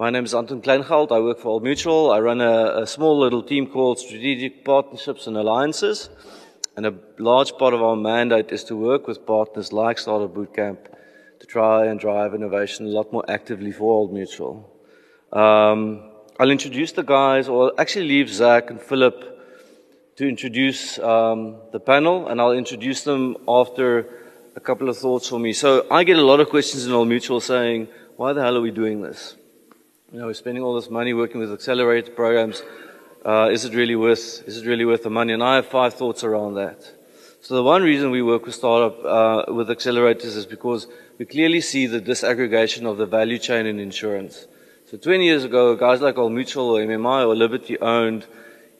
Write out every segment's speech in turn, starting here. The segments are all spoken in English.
My name is Anton Kleingeld. I work for Old Mutual. I run a, a small little team called Strategic Partnerships and Alliances. And a large part of our mandate is to work with partners like Startup Bootcamp to try and drive innovation a lot more actively for Old Mutual. Um, I'll introduce the guys, or actually leave Zach and Philip to introduce um, the panel, and I'll introduce them after a couple of thoughts for me. So I get a lot of questions in Old Mutual saying, why the hell are we doing this? You know, we're spending all this money working with accelerator programs. Uh, is it really worth? Is it really worth the money? And I have five thoughts around that. So the one reason we work with startup uh, with accelerators is because we clearly see the disaggregation of the value chain in insurance. So 20 years ago, guys like Old Mutual or MMI or Liberty owned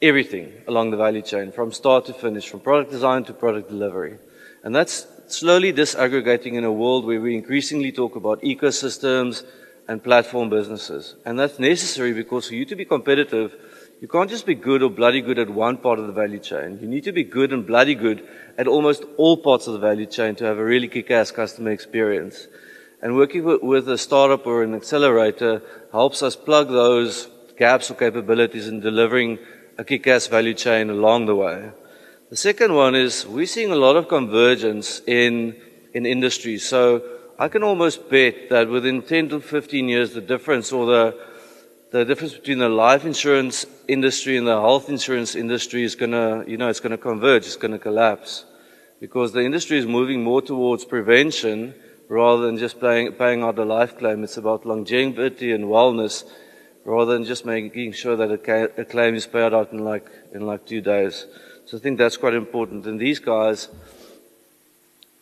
everything along the value chain, from start to finish, from product design to product delivery. And that's slowly disaggregating in a world where we increasingly talk about ecosystems and platform businesses. And that's necessary because for you to be competitive, you can't just be good or bloody good at one part of the value chain. You need to be good and bloody good at almost all parts of the value chain to have a really kick-ass customer experience. And working with a startup or an accelerator helps us plug those gaps or capabilities in delivering a kick-ass value chain along the way. The second one is we're seeing a lot of convergence in, in industry. So I can almost bet that within 10 to 15 years, the difference or the, the difference between the life insurance industry and the health insurance industry is going to, you know, it's going to converge, it's going to collapse. Because the industry is moving more towards prevention rather than just paying, paying out a life claim. It's about longevity and wellness rather than just making sure that a, a claim is paid out in like, in like two days. So I think that's quite important. And these guys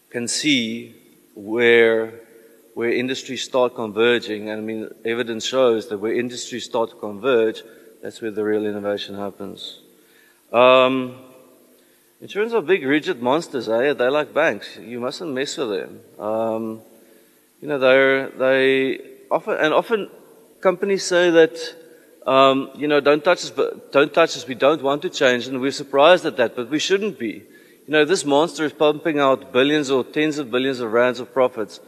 can see where where industries start converging, and I mean, evidence shows that where industries start to converge, that's where the real innovation happens. Um, in terms of big rigid monsters, eh, they're like banks. You mustn't mess with them. Um, you know, they're, they often, and often companies say that, um, you know, don't touch us, but don't touch us. We don't want to change, and we're surprised at that, but we shouldn't be. You know, this monster is pumping out billions or tens of billions of rands of profits.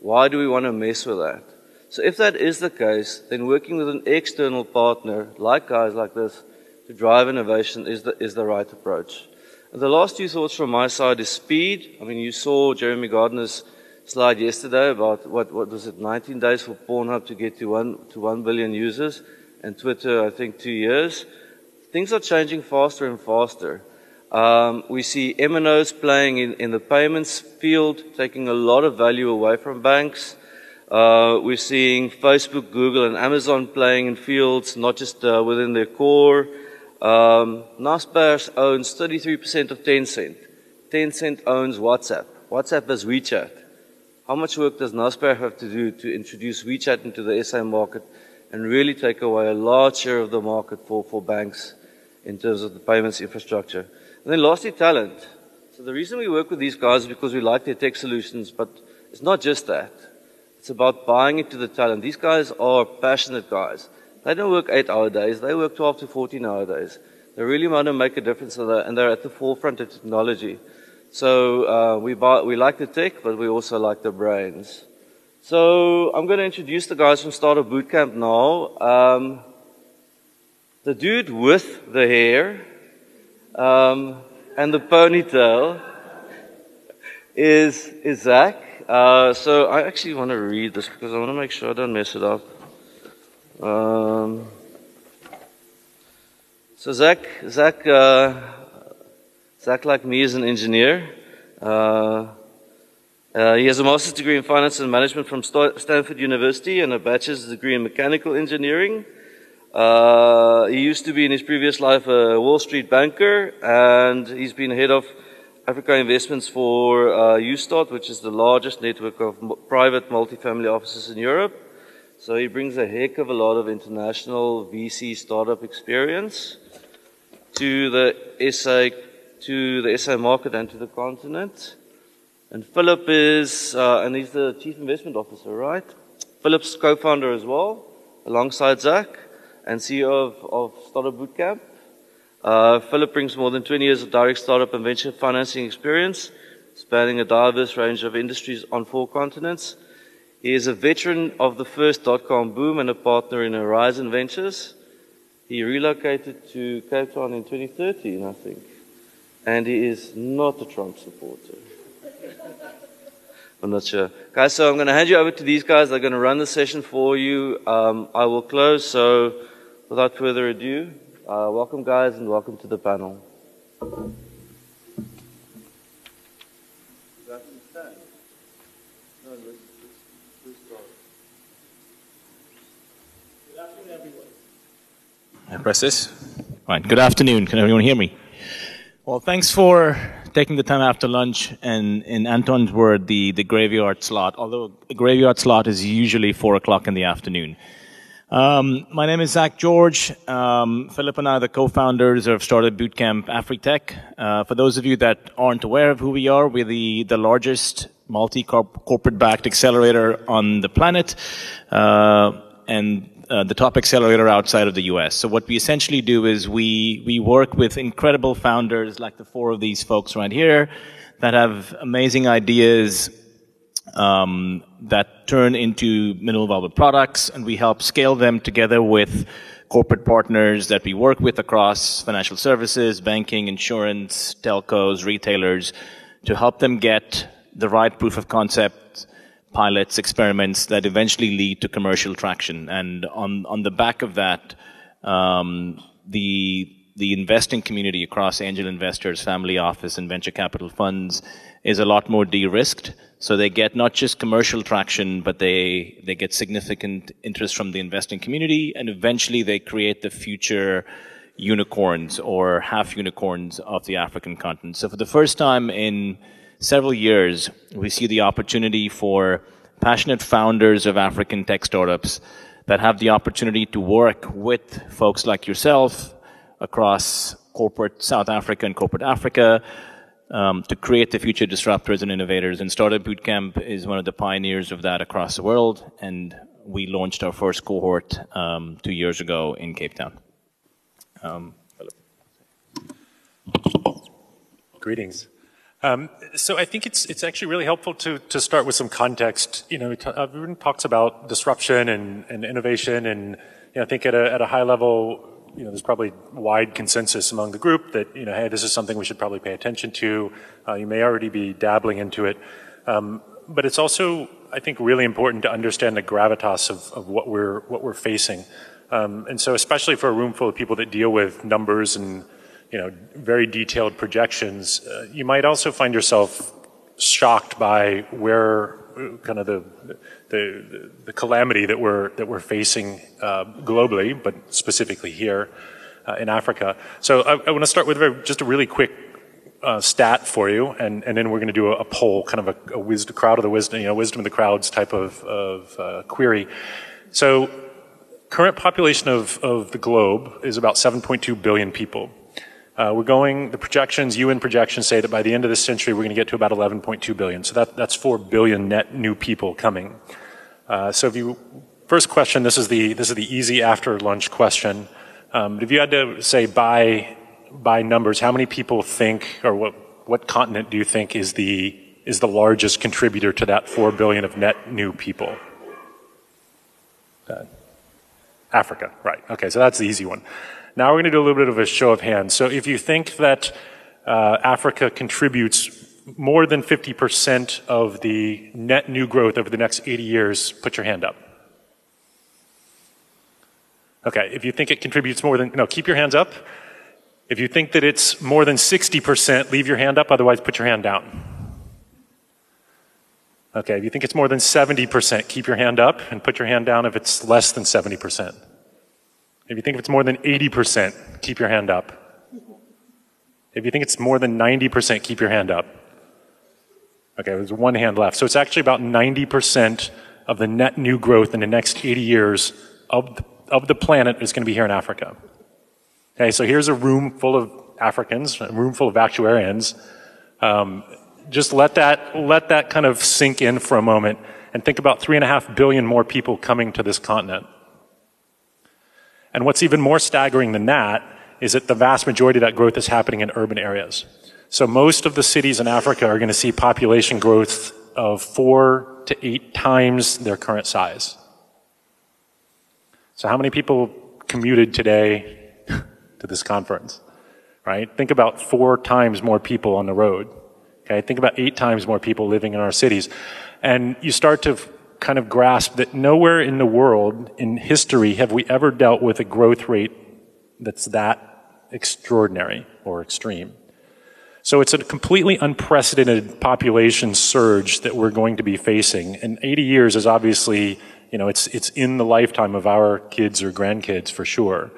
Why do we want to mess with that? So if that is the case, then working with an external partner, like guys like this, to drive innovation is the, is the right approach. And the last two thoughts from my side is speed. I mean, you saw Jeremy Gardner's slide yesterday about what, what was it, 19 days for Pornhub to get to one, to 1 billion users, and Twitter, I think, two years. Things are changing faster and faster. Um, we see MNOs playing in, in, the payments field, taking a lot of value away from banks. Uh, we're seeing Facebook, Google, and Amazon playing in fields, not just uh, within their core. Um, Naspers owns 33% of Tencent. Tencent owns WhatsApp. WhatsApp has WeChat. How much work does Naspers have to do to introduce WeChat into the SA market and really take away a large share of the market for, for banks in terms of the payments infrastructure? And then lastly, talent. So the reason we work with these guys is because we like their tech solutions, but it's not just that. It's about buying into the talent. These guys are passionate guys. They don't work eight hour days. They work 12 to 14 hour days. They really want to make a difference and they're at the forefront of technology. So uh, we, buy, we like the tech, but we also like the brains. So I'm going to introduce the guys from Startup Bootcamp now. Um, the dude with the hair um, and the ponytail is, is Zach. Uh, so I actually want to read this because I want to make sure I don't mess it up. Um, so Zach, Zach, uh, Zach, like me, is an engineer. Uh, uh, he has a master's degree in finance and management from Stanford University and a bachelor's degree in mechanical engineering. Uh, he used to be in his previous life a Wall Street banker, and he's been head of Africa investments for uh, which is the largest network of private multifamily offices in Europe. So he brings a heck of a lot of international VC startup experience to the SA, to the SA market and to the continent. And Philip is, uh, and he's the chief investment officer, right? Philip's co-founder as well, alongside Zach and CEO of, of Startup Bootcamp. Uh, Philip brings more than 20 years of direct startup and venture financing experience, spanning a diverse range of industries on four continents. He is a veteran of the first dot-com boom and a partner in Horizon Ventures. He relocated to Cape Town in 2013, I think. And he is not a Trump supporter. I'm not sure. Guys, so I'm going to hand you over to these guys. They're going to run the session for you. Um, I will close. So without further ado, uh, welcome, guys, and welcome to the panel. I press this. Right. Good afternoon. Can everyone hear me? Well, thanks for taking the time after lunch and in Anton's word, the, the graveyard slot, although the graveyard slot is usually four o'clock in the afternoon. Um, my name is Zach George. Um, Philip and I are the co-founders of Startup Bootcamp AfriTech. Uh, for those of you that aren't aware of who we are, we're the, the largest multi-corporate backed accelerator on the planet. Uh, and uh, the top accelerator outside of the US. So what we essentially do is we, we work with incredible founders like the four of these folks right here that have amazing ideas um, that turn into minimal viable products and we help scale them together with corporate partners that we work with across financial services, banking, insurance, telcos, retailers to help them get the right proof of concept pilots, experiments that eventually lead to commercial traction. And on, on the back of that, um, the, the investing community across angel investors, family office, and venture capital funds is a lot more de-risked. So they get not just commercial traction, but they, they get significant interest from the investing community, and eventually they create the future unicorns or half unicorns of the African continent. So for the first time in several years, we see the opportunity for passionate founders of African tech startups that have the opportunity to work with folks like yourself across corporate South Africa and corporate Africa um, to create the future disruptors and innovators. And Startup Bootcamp is one of the pioneers of that across the world. And we launched our first cohort um, two years ago in Cape Town. Um, Greetings. Um, so I think it's it's actually really helpful to to start with some context. You know, everyone talks about disruption and, and innovation, and you know, I think at a at a high level, you know, there's probably wide consensus among the group that you know, hey, this is something we should probably pay attention to. Uh, you may already be dabbling into it, um, but it's also I think really important to understand the gravitas of, of what we're what we're facing, um, and so especially for a room full of people that deal with numbers and you know, very detailed projections, uh, you might also find yourself shocked by where kind of the, the, the calamity that we're, that we're facing uh, globally, but specifically here uh, in Africa. So I, I want to start with very, just a really quick uh, stat for you, and, and then we're going to do a, a, poll, kind of a, a wisdom, crowd of the wisdom, you know, wisdom of the crowds type of, of uh, query. So current population of, of the globe is about 7.2 billion people. Uh, we're going, the projections, UN projections say that by the end of this century, we're going to get to about 11.2 billion. So that, that's 4 billion net new people coming. Uh, so if you, first question, this is the, this is the easy after lunch question. Um, if you had to say by, by numbers, how many people think, or what, what continent do you think is the, is the largest contributor to that 4 billion of net new people? Uh, Africa, right. Okay, so that's the easy one. Now we're going to do a little bit of a show of hands. So if you think that uh, Africa contributes more than 50% of the net new growth over the next 80 years, put your hand up. Okay, if you think it contributes more than, no, keep your hands up. If you think that it's more than 60%, leave your hand up, otherwise put your hand down. Okay, if you think it's more than 70%, keep your hand up and put your hand down if it's less than 70%. If you think it's more than 80%, keep your hand up. If you think it's more than 90%, keep your hand up. Okay, there's one hand left. So it's actually about 90% of the net new growth in the next 80 years of the, of the planet is going to be here in Africa. Okay, so here's a room full of Africans, a room full of actuarians. Um, just let that, let that kind of sink in for a moment and think about three and a half billion more people coming to this continent. And what's even more staggering than that is that the vast majority of that growth is happening in urban areas. So most of the cities in Africa are going to see population growth of four to eight times their current size. So how many people commuted today to this conference? Right? Think about four times more people on the road. Okay? Think about eight times more people living in our cities. And you start to kind of grasp that nowhere in the world in history have we ever dealt with a growth rate that's that extraordinary or extreme. So it's a completely unprecedented population surge that we're going to be facing. And 80 years is obviously, you know, it's, it's in the lifetime of our kids or grandkids for sure.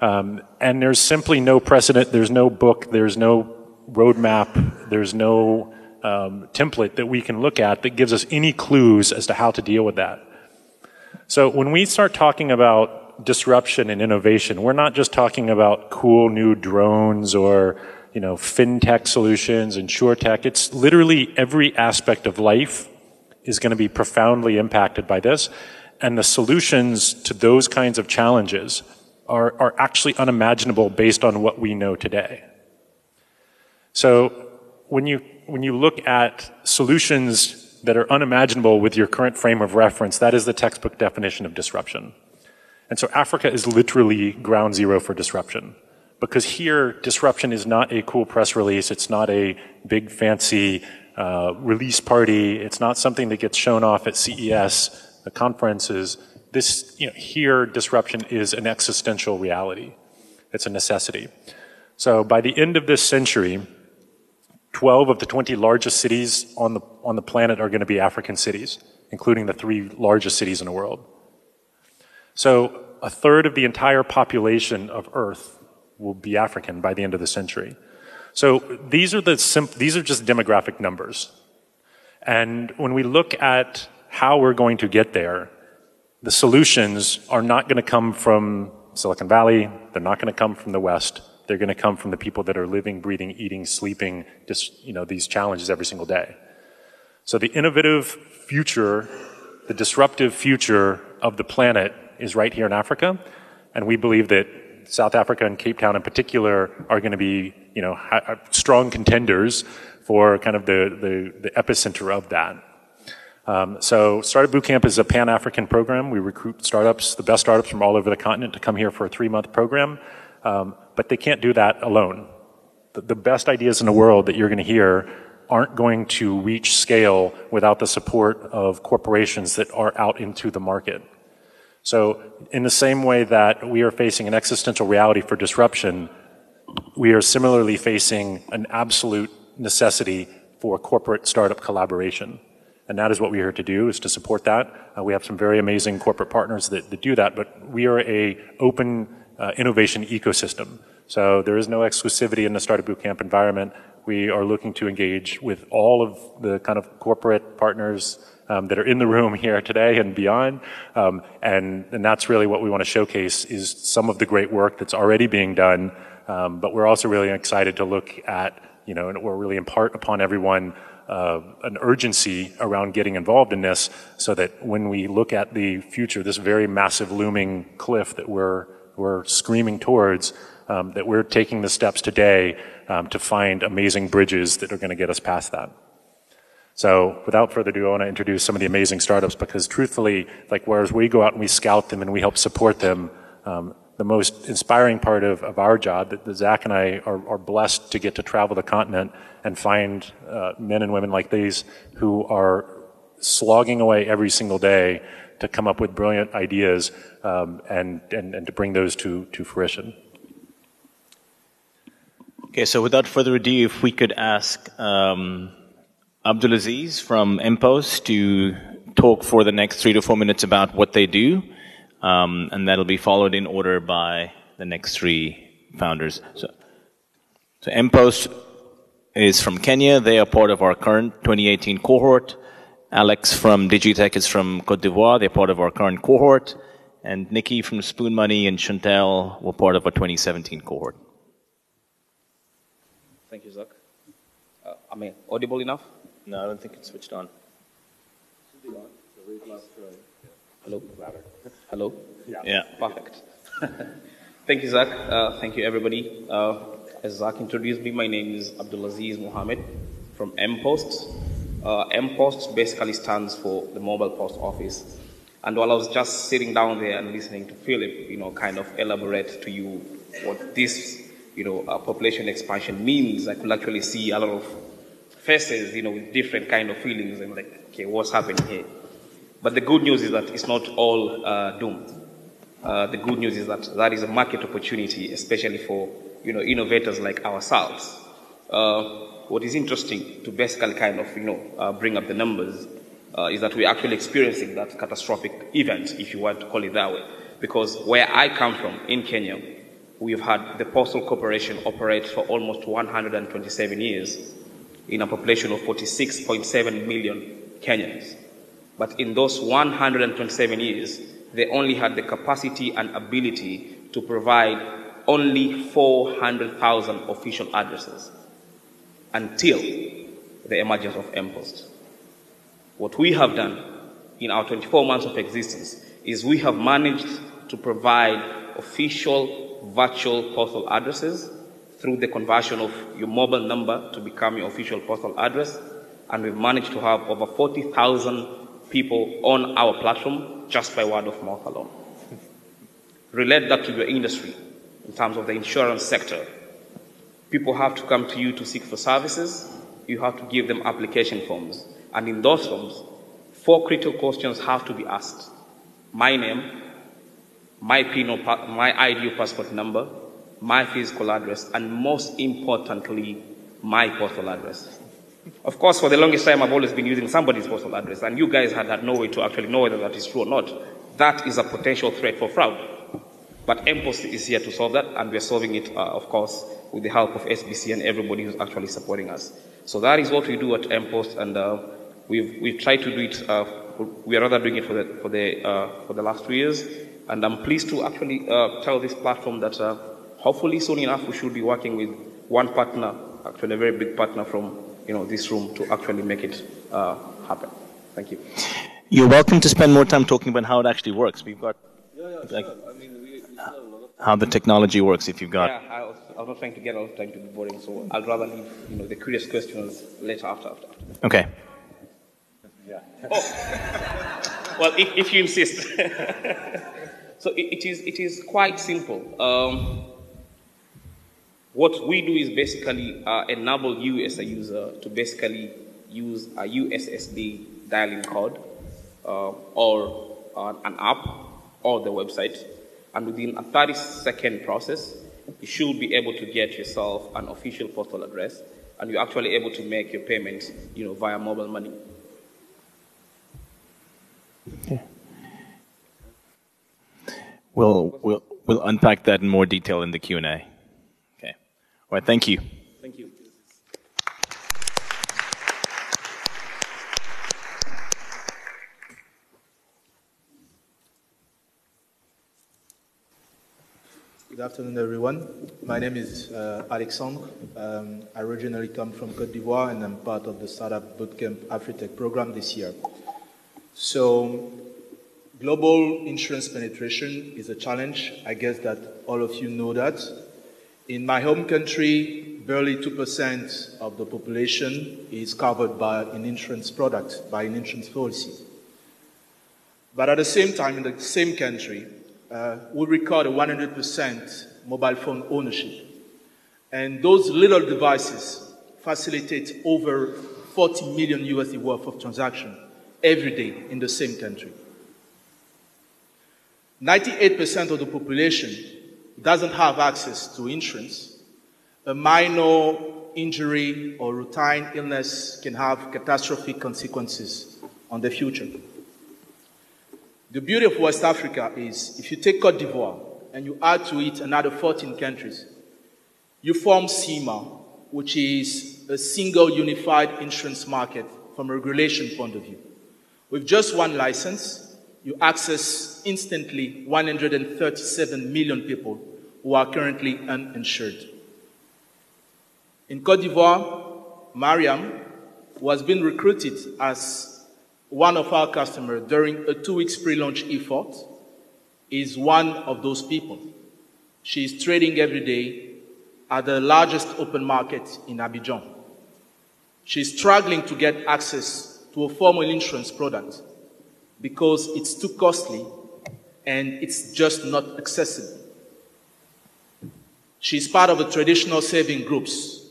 Um, and there's simply no precedent, there's no book, there's no roadmap, there's no um, template that we can look at that gives us any clues as to how to deal with that. So when we start talking about disruption and innovation, we're not just talking about cool new drones or you know, fintech solutions, and sure tech. It's literally every aspect of life is going to be profoundly impacted by this. And the solutions to those kinds of challenges are, are actually unimaginable based on what we know today. So when you, when you look at solutions that are unimaginable with your current frame of reference, that is the textbook definition of disruption. And so Africa is literally ground zero for disruption because here disruption is not a cool press release. It's not a big fancy uh, release party. It's not something that gets shown off at CES, the conferences. This, you know, here disruption is an existential reality. It's a necessity. So by the end of this century, 12 of the 20 largest cities on the, on the planet are going to be African cities, including the three largest cities in the world. So a third of the entire population of Earth will be African by the end of the century. So these are the these are just demographic numbers. And when we look at how we're going to get there, the solutions are not going to come from Silicon Valley. They're not going to come from the West. They're going to come from the people that are living, breathing, eating, sleeping, just, you know, these challenges every single day. So the innovative future, the disruptive future of the planet is right here in Africa. And we believe that South Africa and Cape Town in particular are going to be, you know, strong contenders for kind of the, the, the epicenter of that. Um, so Startup Bootcamp is a Pan-African program. We recruit startups, the best startups from all over the continent to come here for a three-month program. Um, but they can't do that alone. The, best ideas in the world that you're going to hear aren't going to reach scale without the support of corporations that are out into the market. So in the same way that we are facing an existential reality for disruption, we are similarly facing an absolute necessity for corporate startup collaboration. And that is what we're here to do, is to support that. Uh, we have some very amazing corporate partners that, that do that, but we are a open uh, innovation ecosystem. So there is no exclusivity in the Startup Bootcamp environment. We are looking to engage with all of the kind of corporate partners um, that are in the room here today and beyond. Um, and, and that's really what we want to showcase is some of the great work that's already being done. Um, but we're also really excited to look at, you know, and we're really impart upon everyone uh, an urgency around getting involved in this so that when we look at the future, this very massive looming cliff that we're, we're screaming towards, um, that we're taking the steps today um, to find amazing bridges that are going to get us past that. So without further ado, I want to introduce some of the amazing startups because truthfully, like whereas we go out and we scout them and we help support them, um, the most inspiring part of, of our job that, that Zach and I are, are, blessed to get to travel the continent and find uh, men and women like these who are slogging away every single day to come up with brilliant ideas um, and, and, and to bring those to, to fruition. Okay, so without further ado, if we could ask um, Abdulaziz from MPost to talk for the next three to four minutes about what they do, um, and that'll be followed in order by the next three founders. So, so MPost is from Kenya. They are part of our current 2018 cohort. Alex from Digitech is from Cote d'Ivoire. They're part of our current cohort. And Nikki from Spoon Money and Chantel were part of our 2017 cohort. Thank you, Zach. Uh, I mean, audible enough? No, I don't think it's switched on. Hello? Hello? Yeah. yeah. Perfect. thank you, Zach. Uh, thank you, everybody. Uh, as Zach introduced me, my name is Abdulaziz Mohammed from MPost. Uh, MPOST basically stands for the Mobile Post Office. And while I was just sitting down there and listening to Philip, you know, kind of elaborate to you what this, you know, uh, population expansion means, I could actually see a lot of faces, you know, with different kind of feelings and like, okay, what's happening here? But the good news is that it's not all uh, doomed. Uh, the good news is that that is a market opportunity, especially for you know innovators like ourselves. Uh, what is interesting to basically kind of you know uh, bring up the numbers uh, is that we're actually experiencing that catastrophic event, if you want to call it that way. Because where I come from in Kenya, we've had the Postal Corporation operate for almost 127 years in a population of 46.7 million Kenyans. But in those 127 years, they only had the capacity and ability to provide only 400,000 official addresses until the emergence of MPOST. What we have done in our 24 months of existence is we have managed to provide official virtual postal addresses through the conversion of your mobile number to become your official postal address. And we've managed to have over 40,000 people on our platform just by word of mouth alone. Relate that to your industry in terms of the insurance sector. People have to come to you to seek for services. You have to give them application forms. And in those forms, four critical questions have to be asked. My name, my PIN my ID or passport number, my physical address, and most importantly, my postal address. Of course, for the longest time, I've always been using somebody's postal address, and you guys had, had no way to actually know whether that is true or not. That is a potential threat for fraud. But MPOST is here to solve that, and we're solving it, uh, of course, with the help of SBC and everybody who's actually supporting us. So that is what we do at MPOST, and uh, we've, we've tried to do it, uh, we are rather doing it for the, for, the, uh, for the last two years, and I'm pleased to actually uh, tell this platform that uh, hopefully soon enough we should be working with one partner, actually a very big partner from you know, this room to actually make it uh, happen. Thank you. You're welcome to spend more time talking about how it actually works. We've got Yeah, yeah, like, sure. I mean, how the technology works if you've got. Yeah, I was, I was not trying to get a lot of time to be boring, so I'd rather leave you know, the curious questions later after. after. Okay. Yeah oh. well, if, if you insist. so it, it, is, it is quite simple. Um, what we do is basically uh, enable you as a user to basically use a USSD dialing code uh, or uh, an app or the website. And within a 30 second process, you should be able to get yourself an official postal address and you're actually able to make your payments you know, via mobile money. We'll, we'll, we'll unpack that in more detail in the Q&A. Okay. All right, thank you. Thank you. Good afternoon, everyone. My name is uh, Alexandre. Um, I originally come from Cote d'Ivoire, and I'm part of the Startup Bootcamp AfriTech program this year. So, global insurance penetration is a challenge. I guess that all of you know that. In my home country, barely 2% of the population is covered by an insurance product, by an insurance policy. But at the same time, in the same country, uh, we record a 100% mobile phone ownership. And those little devices facilitate over 40 million USD worth of transaction every day in the same country. 98% of the population doesn't have access to insurance. A minor injury or routine illness can have catastrophic consequences on the future. The beauty of West Africa is if you take Cote d'Ivoire and you add to it another 14 countries, you form CIMA, which is a single unified insurance market from a regulation point of view. With just one license, you access instantly 137 million people who are currently uninsured. In Cote d'Ivoire, Mariam was being recruited as one of our customers during a two weeks pre-launch effort is one of those people. She is trading every day at the largest open market in Abidjan. She is struggling to get access to a formal insurance product because it's too costly and it's just not accessible. She's part of the traditional saving groups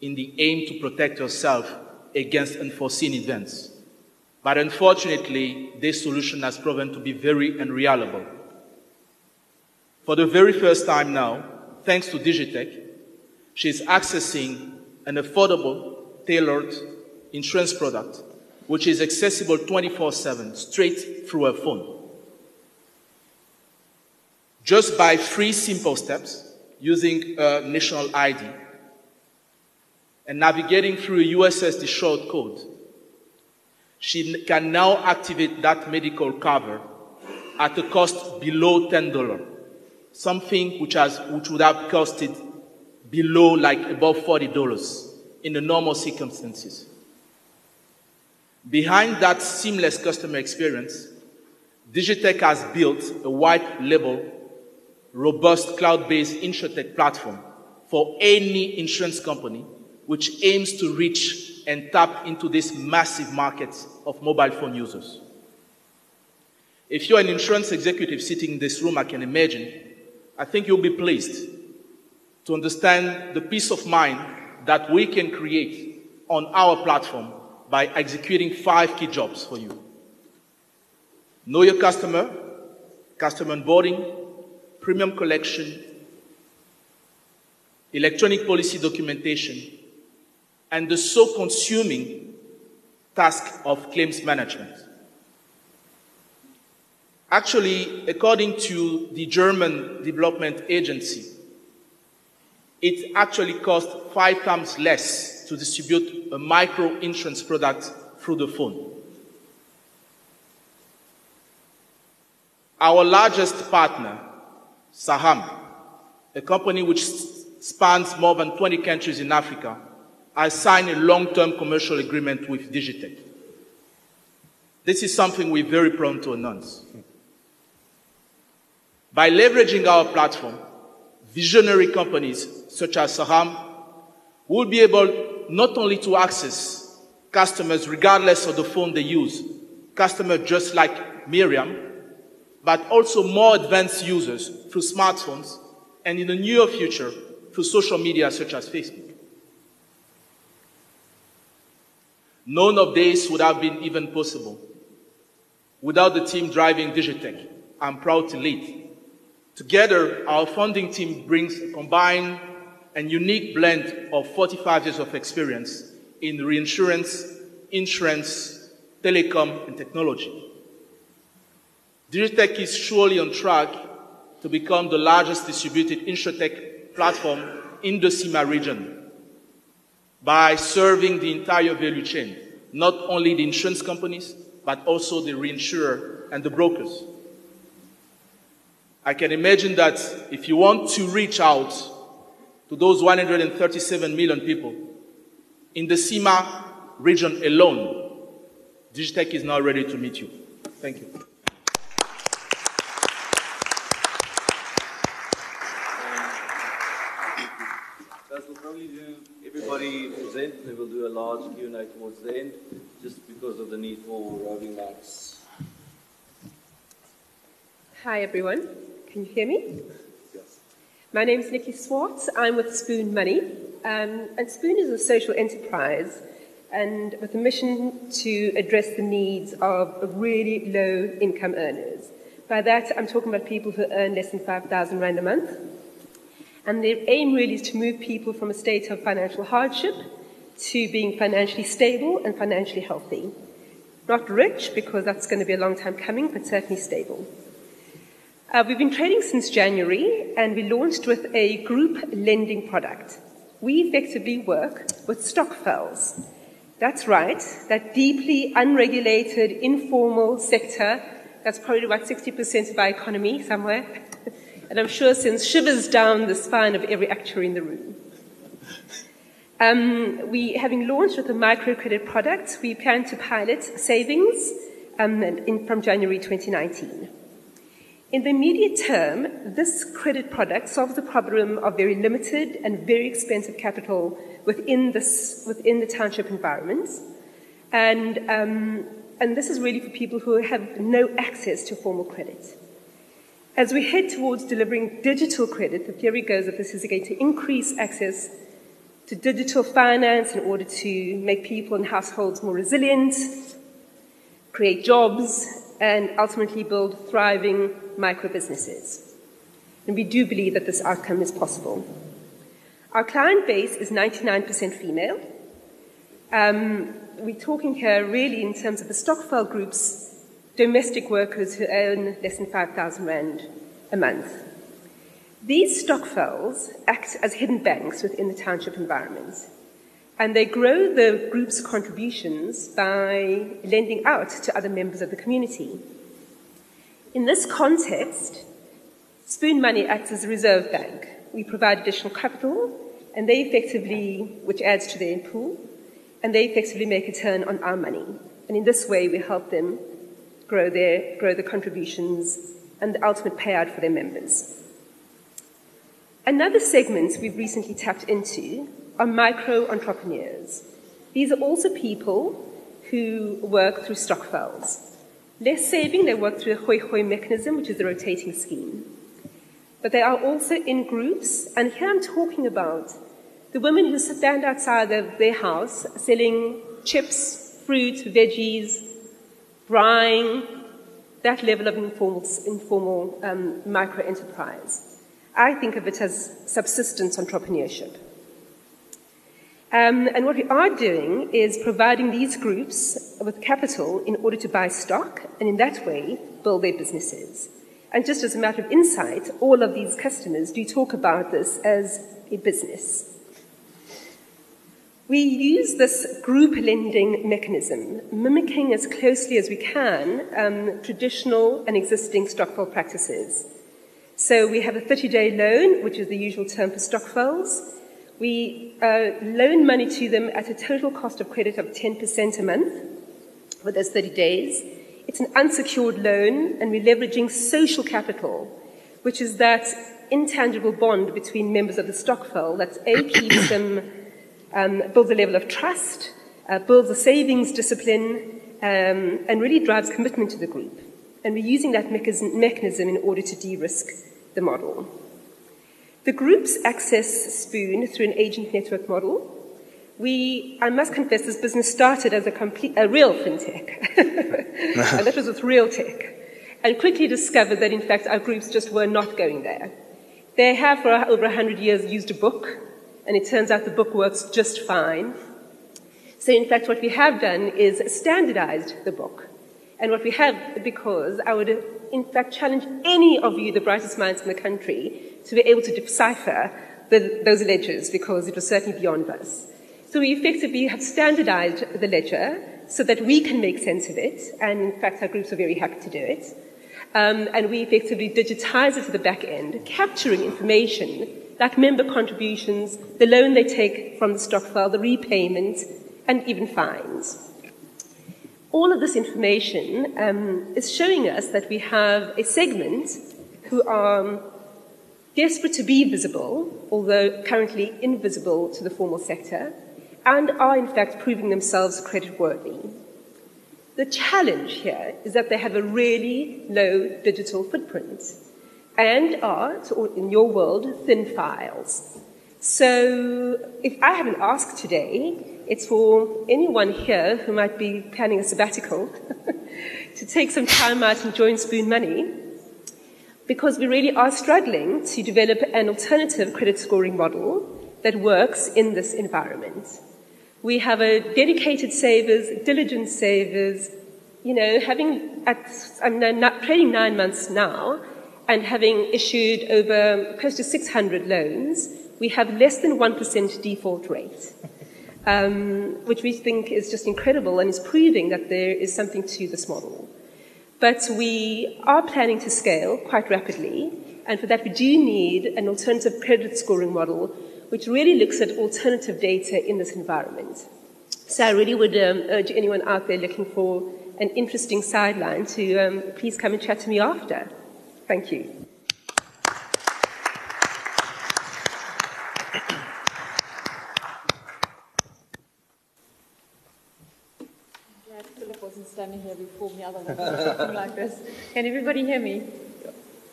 in the aim to protect herself against unforeseen events. But unfortunately, this solution has proven to be very unreliable. For the very first time now, thanks to Digitech, she's accessing an affordable, tailored insurance product which is accessible 24 7 straight through her phone. Just by three simple steps using a national ID and navigating through a USSD short code, she can now activate that medical cover at a cost below $10, something which, has, which would have costed below like above $40 in the normal circumstances. Behind that seamless customer experience, Digitech has built a white label, robust cloud-based insurtech platform for any insurance company which aims to reach and tap into this massive market of mobile phone users. If you're an insurance executive sitting in this room, I can imagine, I think you'll be pleased to understand the peace of mind that we can create on our platform by executing five key jobs for you. Know your customer, customer onboarding, premium collection, electronic policy documentation, and the so consuming task of claims management. Actually, according to the German Development Agency, it actually costs five times less to distribute a micro insurance product through the phone. Our largest partner, Saham, a company which spans more than 20 countries in Africa, has signed a long-term commercial agreement with Digitech. This is something we're very proud to announce. By leveraging our platform, visionary companies such as Saham will be able not only to access customers regardless of the phone they use, customers just like Miriam, but also more advanced users through smartphones and in the near future through social media such as Facebook. None of this would have been even possible without the team driving Digitech. I'm proud to lead. Together, our funding team brings a combined and unique blend of 45 years of experience in reinsurance, insurance, telecom, and technology. Digitech is surely on track to become the largest distributed insurtech platform in the CIMA region by serving the entire value chain, not only the insurance companies, but also the reinsurer and the brokers. I can imagine that if you want to reach out to those 137 million people in the CIMA region alone, Digitech is now ready to meet you. Thank you. Guys, we'll probably do everybody present, we'll do a large Q&A towards the end, just because of the need for roving mics. Hi, everyone. Can you hear me? Yes. My name is Nikki Swartz. I'm with Spoon Money. Um, and Spoon is a social enterprise and with a mission to address the needs of really low income earners. By that, I'm talking about people who earn less than 5,000 Rand a month. And their aim really is to move people from a state of financial hardship to being financially stable and financially healthy. Not rich, because that's going to be a long time coming, but certainly stable. Uh, we've been trading since January, and we launched with a group lending product. We effectively work with stokvels. That's right, that deeply unregulated, informal sector that's probably about 60% of our economy somewhere. And I'm sure sends shivers down the spine of every actuary in the room. Um, we, having launched with a microcredit product, we plan to pilot savings um, in, from January 2019. In the immediate term, this credit product solves the problem of very limited and very expensive capital within, this, within the township environment. And, um, and this is really for people who have no access to formal credit. As we head towards delivering digital credit, the theory goes that this is going to increase access to digital finance in order to make people and households more resilient, create jobs, and ultimately build thriving micro businesses. And we do believe that this outcome is possible. Our client base is 99% female. Um, we're talking here really in terms of the Stokvel Group's domestic workers who earn less than 5,000 Rand a month. These Stokvels act as hidden banks within the township environment, and they grow the group's contributions by lending out to other members of the community. In this context, Spoon Money acts as a reserve bank. We provide additional capital, and they effectively, which adds to their pool, and they effectively make a turn on our money. And in this way, we help them grow their, grow the contributions and the ultimate payout for their members. Another segment we've recently tapped into are micro entrepreneurs. These are also people who work through stokvels. Less saving, they work through a hoi hoi mechanism, which is a rotating scheme. But they are also in groups, and here I'm talking about the women who stand outside of their house selling chips, fruit, veggies, brine, that level of informal, informal um, micro enterprise. I think of it as subsistence entrepreneurship. Um, and what we are doing is providing these groups with capital in order to buy stock and in that way build their businesses. And just as a matter of insight, all of these customers do talk about this as a business. We use this group lending mechanism, mimicking as closely as we can um, traditional and existing Stokvel practices. So we have a 30 day loan, which is the usual term for Stokvels. We uh, loan money to them at a total cost of credit of 10% a month for those 30 days. It's an unsecured loan, and we're leveraging social capital, which is that intangible bond between members of the Stokvel that A keeps them um, builds a level of trust, uh, builds a savings discipline, um, and really drives commitment to the group. And we're using that mechanism, in order to de risk the model. The groups access Spoon through an agent network model. We, I must confess, this business started as a, complete, a real fintech, and that was with real tech, and quickly discovered that in fact our groups just were not going there. They have for over 100 years used a book and it turns out the book works just fine. So, in fact, what we have done is standardized the book. And what we have, because I would, in fact, challenge any of you, the brightest minds in the country, to be able to decipher the, those ledgers, because it was certainly beyond us. So we effectively have standardized the ledger so that we can make sense of it, and in fact, our groups are very happy to do it. Um, and we effectively digitize it to the back end, capturing information like member contributions, the loan they take from the stokvel, the repayment, and even fines. All of this information um, is showing us that we have a segment who are desperate to be visible, although currently invisible to the formal sector, and are in fact proving themselves creditworthy. The challenge here is that they have a really low digital footprint and art, or in your world, thin files. So if I have an ask today, it's for anyone here who might be planning a sabbatical to take some time out and join Spoon Money, because we really are struggling to develop an alternative credit scoring model that works in this environment. We have a dedicated savers, diligent savers, you know, having at, I'm not trading nine months now, and having issued over close to 600 loans, we have less than 1% default rate, um, which we think is just incredible and is proving that there is something to this model. But we are planning to scale quite rapidly, and for that we do need an alternative credit scoring model which really looks at alternative data in this environment. So I really would um, urge anyone out there looking for an interesting sideline to um, please come and chat to me after. Thank you. Standing here before me, otherwise something like this. Can everybody hear me?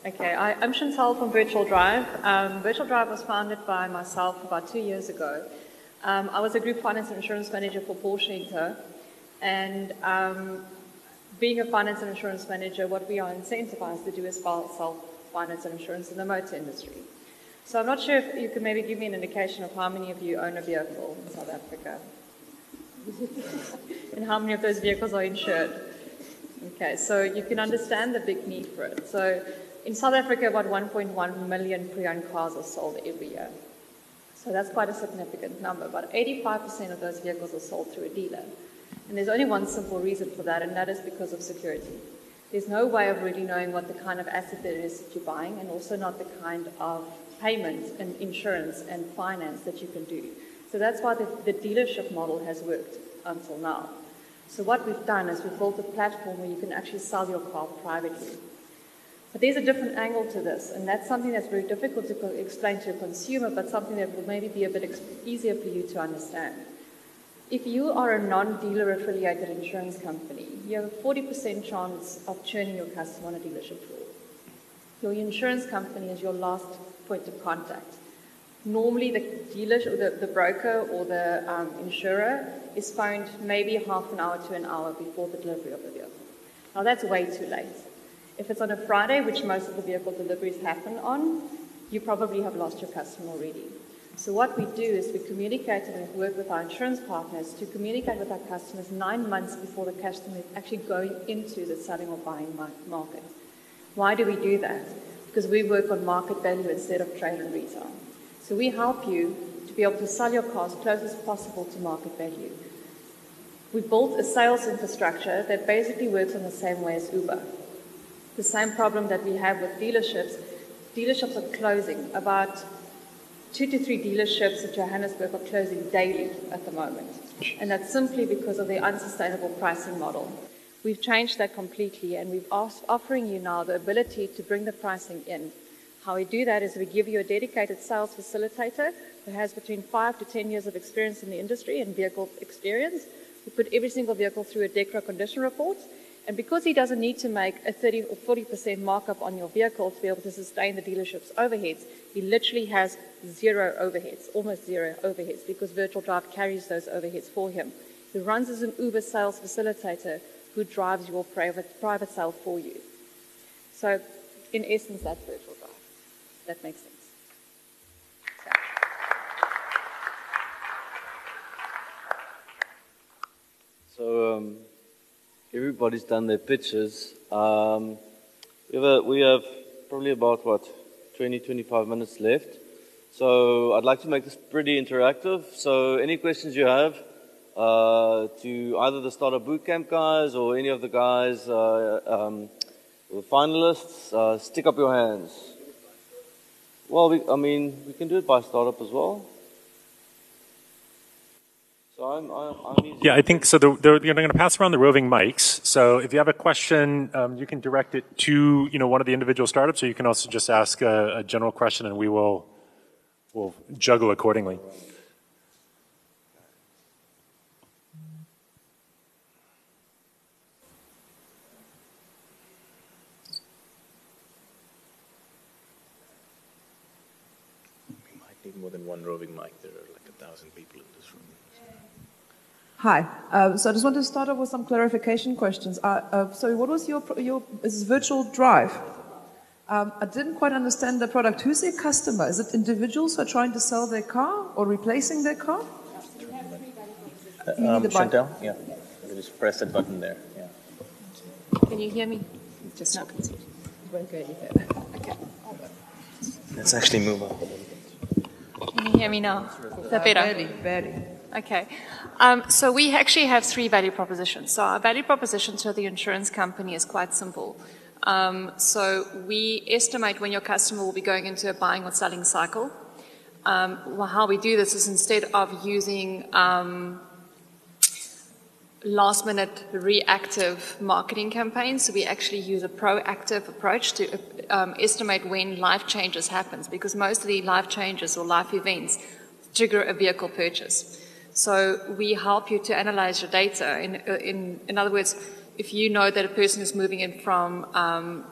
Okay, I, am Chantal from Virtual Drive. Um, Virtual Drive was founded by myself about two years ago. Um, I was a group finance and insurance manager for Porsche Inter, and um, being a finance and insurance manager, what we are incentivized to do is sell finance and insurance in the motor industry. So I'm not sure if you could maybe give me an indication of how many of you own a vehicle in South Africa. and how many of those vehicles are insured? Okay, so you can understand the big need for it. So in South Africa, about 1.1 million pre-owned cars are sold every year. So that's quite a significant number. About 85% of those vehicles are sold through a dealer. And there's only one simple reason for that, and that is because of security. There's no way of really knowing what the kind of asset that it is that you're buying, and also not the kind of payment and insurance and finance that you can do. So that's why the, the dealership model has worked until now. So what we've done is we've built a platform where you can actually sell your car privately. But there's a different angle to this, and that's something that's very difficult to explain to a consumer, but something that will maybe be a bit easier for you to understand. If you are a non-dealer affiliated insurance company, you have a 40% chance of churning your customer on a dealership floor. Your insurance company is your last point of contact. Normally, the dealer the, the broker or the um, insurer is phoned maybe half an hour to an hour before the delivery of the vehicle. Now, that's way too late. If it's on a Friday, which most of the vehicle deliveries happen on, you probably have lost your customer already. So what we do is we communicate and work with our insurance partners to communicate with our customers nine months before the customer is actually going into the selling or buying market. Why do we do that? Because we work on market value instead of trade and retail. So we help you to be able to sell your car as close as possible to market value. We built a sales infrastructure that basically works in the same way as Uber. The same problem that we have with dealerships, dealerships are closing about two to three dealerships in Johannesburg are closing daily at the moment. And that's simply because of the unsustainable pricing model. We've changed that completely and we're offering you now the ability to bring the pricing in. How we do that is we give you a dedicated sales facilitator who has between five to 10 years of experience in the industry and vehicle experience. We put every single vehicle through a DEKRA condition report and because he doesn't need to make a 30 or 40% markup on your vehicle to be able to sustain the dealership's overheads, he literally has zero overheads, almost zero overheads, because Virtual Drive carries those overheads for him. He runs as an Uber sales facilitator who drives your private, private sale for you. So, in essence, that's Virtual Drive. That makes sense. So, um, everybody's done their pitches. Um, we, have a, we have probably about, what, 20, 25 minutes left. So I'd like to make this pretty interactive. So any questions you have uh, to either the Startupbootcamp guys or any of the guys, uh, um, the finalists, uh, stick up your hands. Well, we, I mean, we can do it by startup as well. So I'm, I'm, yeah, I think so. They're, they're going to pass around the roving mics. So if you have a question, um, you can direct it to you know one of the individual startups, or you can also just ask a, a general question, and we will will juggle accordingly. We might need more than one roving mic. There are thousand people in this room. Hi. Uh, so I just want to start off with some clarification questions. Uh, uh, sorry, what was your, your is virtual drive? Um, I didn't quite understand the product. Who's their customer? Is it individuals who are trying to sell their car or replacing their car? Uh, um, Chantel, yeah. You just press that button there. Yeah. Can you hear me? Just no. It won't go any further. Okay. Let's actually move up a little bit. Can you hear me now? Is that better? Very, very. Okay. Um, so we actually have three value propositions. So our value proposition to the insurance company is quite simple. Um, so we estimate when your customer will be going into a buying or selling cycle. Um, well, how we do this is instead of using um, last minute reactive marketing campaigns. So we actually use a proactive approach to um, estimate when life changes happens because most of the life changes or life events trigger a vehicle purchase. So we help you to analyze your data. In, in, in other words, if you know that a person is moving in from um,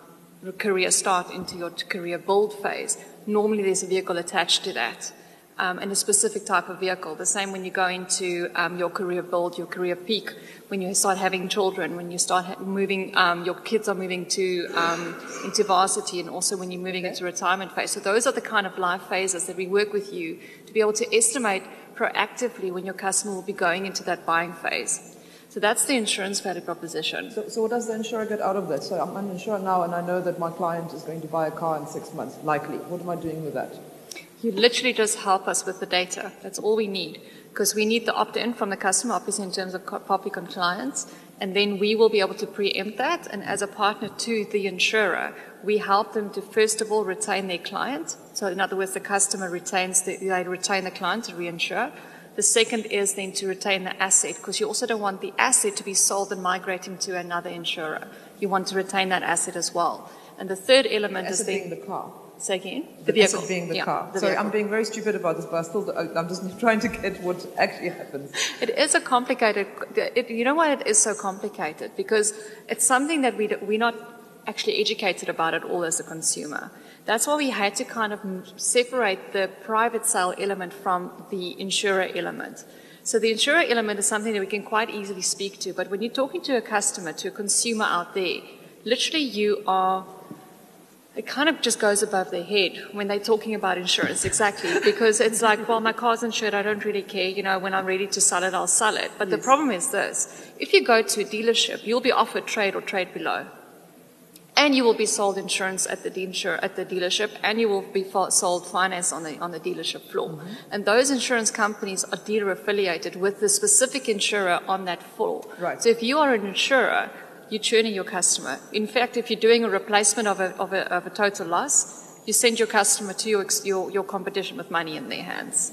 career start into your career build phase, normally there's a vehicle attached to that um, and a specific type of vehicle. The same when you go into um, your career build, your career peak, when you start having children, when you start moving, um, your kids are moving to um, into varsity, and also when you're moving into retirement phase. So those are the kind of life phases that we work with you to be able to estimate proactively when your customer will be going into that buying phase. So that's the insurance value proposition. So, so what does the insurer get out of this? So I'm an insurer now, and I know that my client is going to buy a car in six months, likely. What am I doing with that? You literally just help us with the data. That's all we need. Because we need the opt in from the customer, obviously, in terms of POPI compliance. And then we will be able to preempt that. And as a partner to the insurer, we help them to, first of all, retain their client. So, in other words, the customer retains the, they retain the client to reinsure. The second is then to retain the asset, because you also don't want the asset to be sold and migrating to another insurer. You want to retain that asset as well. And the third element the is the, the car. Say again? The, the vehicle. being the yeah, car. The Sorry, vehicle. I'm being very stupid about this, but I still, I'm just trying to get what actually happens. It is a complicated, it, you know why it is so complicated? Because it's something that we, we're not actually educated about at all as a consumer. That's why we had to kind of separate the private sale element from the insurer element. So the insurer element is something that we can quite easily speak to, but when you're talking to a customer, to a consumer out there, literally you are it kind of just goes above their head when they're talking about insurance, exactly. Because it's like, well, my car's insured, I don't really care. You know, when I'm ready to sell it, I'll sell it. But yes. the problem is this if you go to a dealership, you'll be offered trade or trade below. And you will be sold insurance at the, insure, at the dealership, and you will be sold finance on the, on the dealership floor. Mm-hmm. And those insurance companies are dealer affiliated with the specific insurer on that floor. Right. So if you are an insurer, you're churning your customer. In fact, if you're doing a replacement of a, of a, of a total loss, you send your customer to your, your, your competition with money in their hands.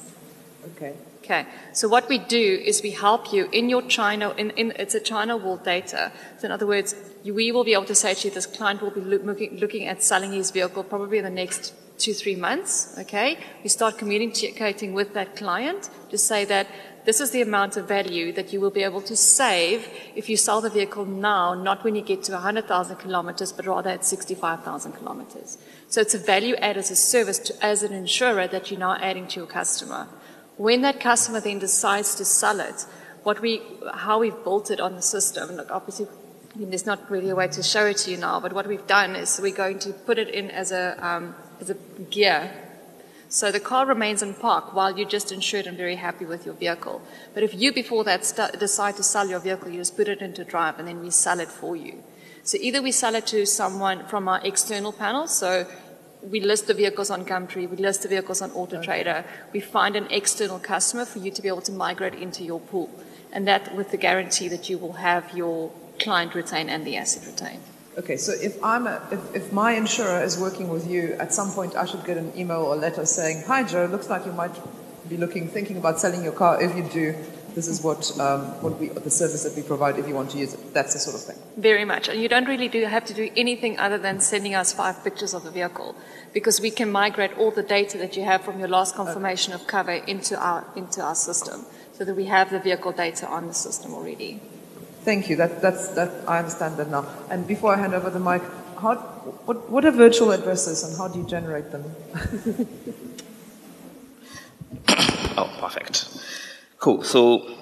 Okay. Okay. So what we do is we help you in your China, in, in, it's a China wall data. So in other words, we will be able to say to you, this client will be looking, looking at selling his vehicle probably in the next two, three months. Okay. We start communicating with that client to say that this is the amount of value that you will be able to save if you sell the vehicle now, not when you get to 100,000 kilometers, but rather at 65,000 kilometers. So it's a value add as a service to, as an insurer that you're now adding to your customer. When that customer then decides to sell it, what we, how we've built it on the system, look, obviously, I mean, there's not really a way to show it to you now, but what we've done is we're going to put it in as a, um, as a gear so the car remains in park while you're just insured and very happy with your vehicle. But if you, before that, st- decide to sell your vehicle, you just put it into drive and then we sell it for you. So either we sell it to someone from our external panel, so we list the vehicles on Gumtree, we list the vehicles on AutoTrader, we find an external customer for you to be able to migrate into your pool. And that with the guarantee that you will have your client retain and the asset retained. Okay, so if I'm a, if, if my insurer is working with you, at some point I should get an email or letter saying, "Hi Joe, looks like you might be looking, thinking about selling your car. If you do, this is what um, what we the service that we provide if you want to use it. That's the sort of thing. Very much, and you don't really do have to do anything other than sending us five pictures of the vehicle, because we can migrate all the data that you have from your last confirmation okay. of cover into our into our system, so that we have the vehicle data on the system already. Thank you. That, that's, that, I understand that now. And before I hand over the mic, how, what, what are virtual addresses and how do you generate them? oh, perfect. Cool. So,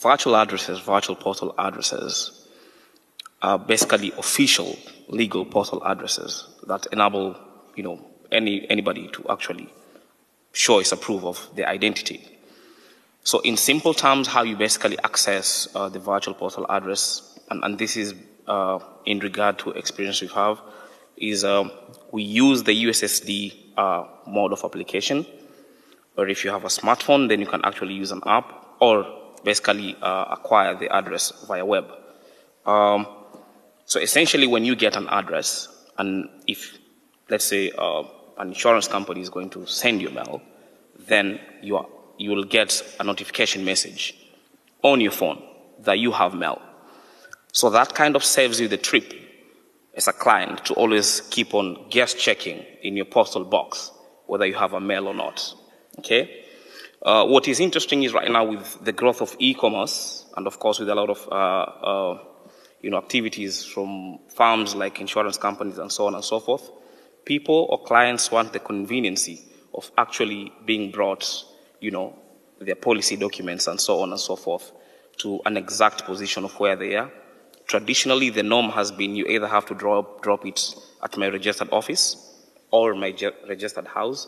virtual addresses, virtual postal addresses, are basically official legal postal addresses that enable, you know, any anybody to actually show his approval of their identity. So in simple terms, how you basically access uh, the virtual postal address, and, and this is uh, in regard to experience we have, is um, we use the USSD uh, mode of application, or if you have a smartphone, then you can actually use an app, or basically uh, acquire the address via web. Um, so essentially, when you get an address, and if, let's say, uh, an insurance company is going to send you mail, then you are you will get a notification message on your phone that you have mail. So that kind of saves you the trip as a client to always keep on guest checking in your postal box whether you have a mail or not. Okay? Uh, what is interesting is right now with the growth of e-commerce and of course with a lot of uh, uh, you know activities from firms like insurance companies and so on and so forth, people or clients want the conveniency of actually being brought, you know, their policy documents and so on and so forth to an exact position of where they are. Traditionally, the norm has been you either have to drop, drop it at my registered office or my registered house,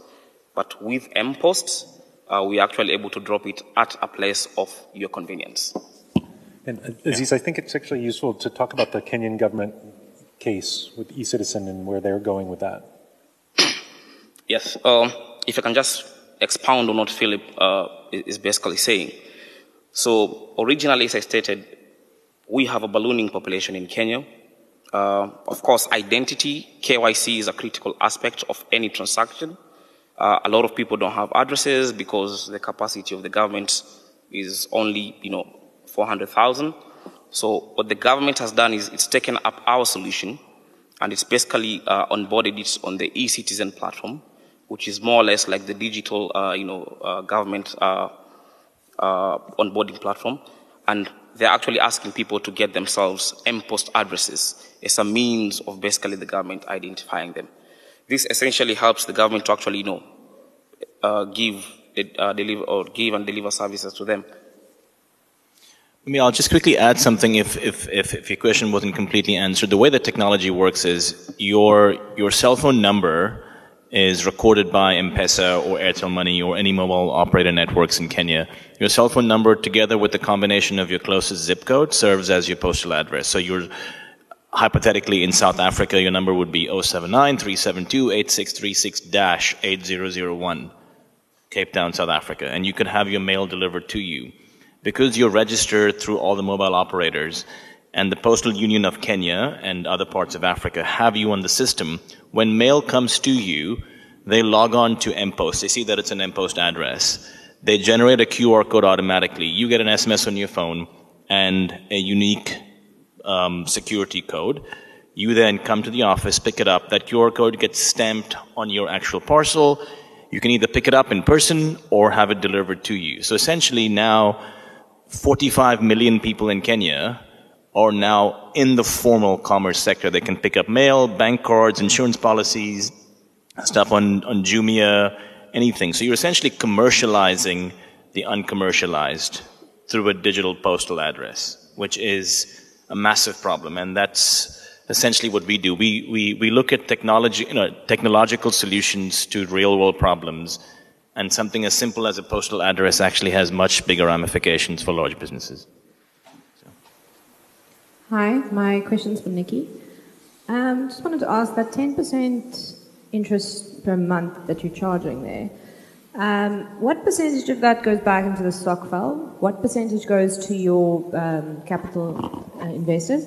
but with M-Post, uh, we're actually able to drop it at a place of your convenience. And uh, Aziz, I think it's actually useful to talk about the Kenyan government case with e-citizen and where they're going with that. Yes, um, if I can just expound on what Philip uh, is basically saying. So originally, as I stated, we have a ballooning population in Kenya. Uh, of course, identity, KYC is a critical aspect of any transaction. Uh, a lot of people don't have addresses because the capacity of the government is only, you know, 400,000. So what the government has done is it's taken up our solution and it's basically uh, onboarded it on the e-citizen platform, which is more or less like the digital, uh, you know, uh, government uh, uh, onboarding platform. And they're actually asking people to get themselves M-Post addresses as a means of basically the government identifying them. This essentially helps the government to actually, you know, uh, give, deliver, or give and deliver services to them I mean, I'll just quickly add something if, if, if, if, your question wasn't completely answered. The way the technology works is your, your cell phone number is recorded by M-Pesa or Airtel Money or any mobile operator networks in Kenya. Your cell phone number together with the combination of your closest zip code serves as your postal address. So you're hypothetically in South Africa, your number would be 079 372 8636 8001, Cape Town, South Africa. And you could have your mail delivered to you because you're registered through all the mobile operators and the Postal Union of Kenya and other parts of Africa have you on the system, when mail comes to you, they log on to M-Post. They see that it's an M-Post address. They generate a QR code automatically. You get an SMS on your phone and a unique um, security code. You then come to the office, pick it up. That QR code gets stamped on your actual parcel. You can either pick it up in person or have it delivered to you. So essentially now, 45 million people in Kenya are now in the formal commerce sector. They can pick up mail, bank cards, insurance policies, stuff on, on Jumia, anything. So you're essentially commercializing the uncommercialized through a digital postal address, which is a massive problem. And that's essentially what we do. We, we, we look at technology, you know, technological solutions to real world problems and something as simple as a postal address actually has much bigger ramifications for large businesses. Hi, my question's for Nikki. Um, just wanted to ask that 10% interest per month that you're charging there, um, what percentage of that goes back into the stock fund? What percentage goes to your um, capital uh, investors?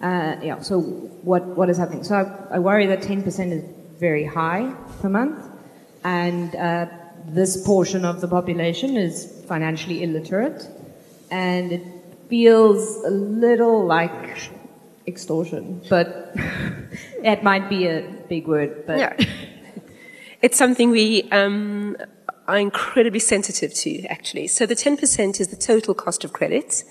Uh, yeah, so what, what is happening? So I, I, worry that 10% is very high per month, and uh, this portion of the population is financially illiterate, and it feels a little like extortion, but it might be a big word. But yeah. it's something we um, are incredibly sensitive to, actually. So the 10% is the total cost of credit.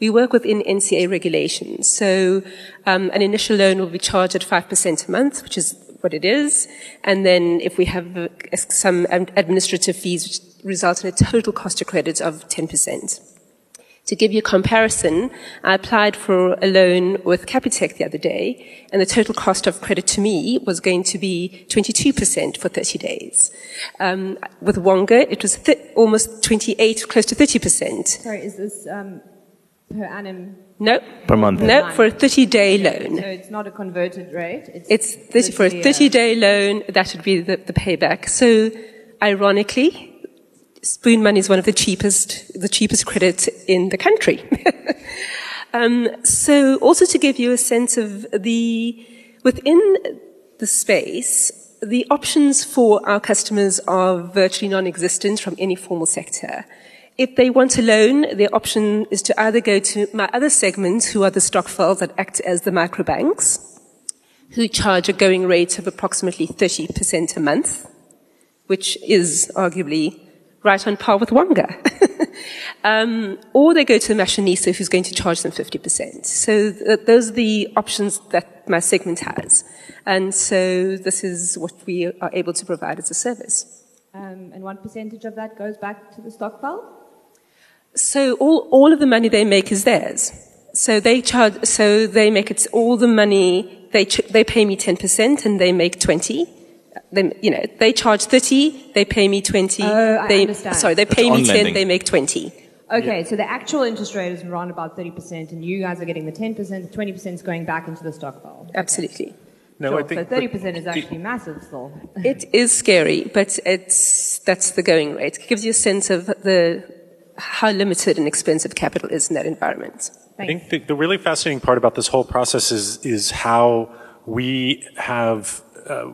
We work within NCA regulations. So um, an initial loan will be charged at 5% a month, which is what it is. And then if we have uh, some administrative fees, which result in a total cost of credit of 10%. To give you a comparison, I applied for a loan with Capitec the other day, and the total cost of credit to me was going to be 22% for 30 days. Um, with Wonga, it was th- almost 28, close to 30%. Sorry, is this um, per annum no. Per month. No, for a 30 day loan. So it's not a converted rate? It's, it's 30, for a 30 day loan, that would be the, the payback. So, ironically, Spoon Money is one of the cheapest, the cheapest credit in the country. um, so, also to give you a sense of the, within the space, the options for our customers are virtually non-existent from any formal sector. If they want a loan, their option is to either go to my other segment, who are the stokvels that act as the microbanks, who charge a going rate of approximately 30% a month, which is arguably right on par with Wonga. um, or they go to the Mashonisa, who's going to charge them 50%. So th- those are the options that my segment has. And so this is what we are able to provide as a service. Um, and what percentage of that goes back to the stockpile? So all, all of the money they make is theirs. So they charge, so they make it all the money, they, ch- they pay me 10% and they make 20. They, you know, they charge 30, they pay me 20. Oh, I they, understand. Sorry, they That's pay me 10, lending. they make 20. Okay, so the actual interest rate is around about 30%, and you guys are getting the 10%, the 20% is going back into the stockpile. Absolutely. No, Sure, I think so 30% is actually massive still. It is scary, but it's, that's the going rate. It gives you a sense of the, how limited and expensive capital is in that environment. I think the, the really fascinating part about this whole process is is how we have uh,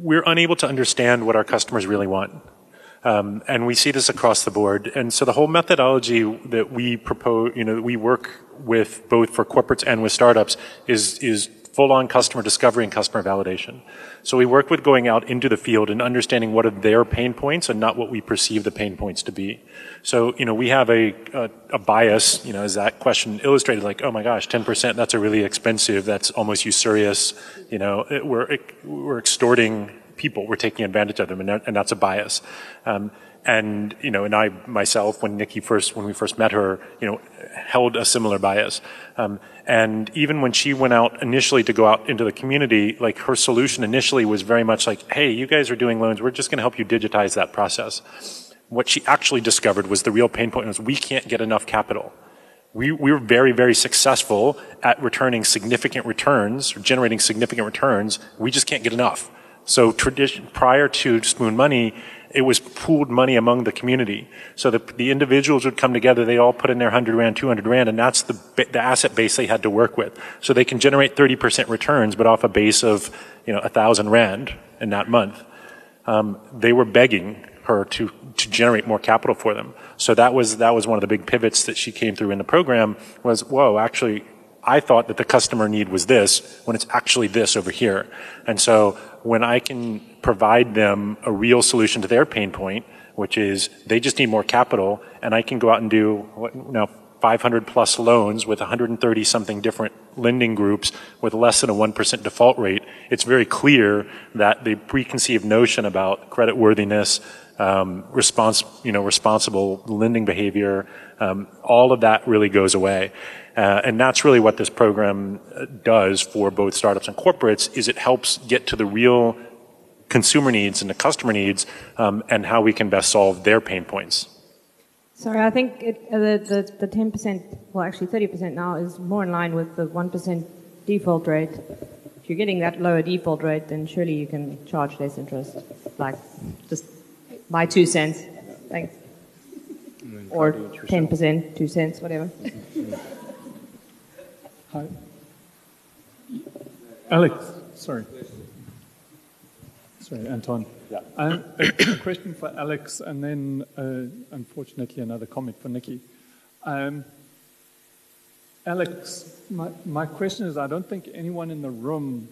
we're unable to understand what our customers really want. Um, and we see this across the board. And so the whole methodology that we propose, you know, that we work with both for corporates and with startups is, is full on customer discovery and customer validation. So we work with going out into the field and understanding what are their pain points and not what we perceive the pain points to be. So, you know, we have a, a, a bias, you know, as that question illustrated, like, oh my gosh, 10%, that's a really expensive, that's almost usurious, you know, it, we're, we're extorting people, we're taking advantage of them, and, that, and that's a bias. Um, and you know, and I myself, when Nikki first, when we first met her, you know, held a similar bias. Um, and even when she went out initially to go out into the community, like her solution initially was very much like, "Hey, you guys are doing loans. We're just going to help you digitize that process." What she actually discovered was the real pain point was we can't get enough capital. We, we were very, very successful at returning significant returns, or generating significant returns. We just can't get enough. So tradition, prior to Spoon Money, it was pooled money among the community. So the, the individuals would come together, they all put in their 100 rand, 200 rand, and that's the, the asset base they had to work with. So they can generate 30% returns, but off a base of, you know, 1,000 rand in that month. Um, they were begging her to, to generate more capital for them. So that was, that was one of the big pivots that she came through in the program was, whoa, actually, I thought that the customer need was this when it's actually this over here. And so when I can provide them a real solution to their pain point, which is they just need more capital, and I can go out and do what, you know, 500 plus loans with 130 something different lending groups with less than a 1% default rate, it's very clear that the preconceived notion about credit worthiness, um, response, you know, responsible lending behavior, um, all of that really goes away. Uh, and that's really what this program uh, does for both startups and corporates is it helps get to the real consumer needs and the customer needs um, and how we can best solve their pain points. Sorry, I think it, uh, the, the, the 10%, well, actually 30% now is more in line with the 1% default rate. If you're getting that lower default rate, then surely you can charge less interest. Like, just my two cents. Thanks. Or 10%, two cents, whatever. Hi. Alex, sorry. Sorry, Anton. Yeah. Um, a, question for Alex, and then, uh, unfortunately, another comment for Nikki. Um, Alex, my, my question is I don't think anyone in the room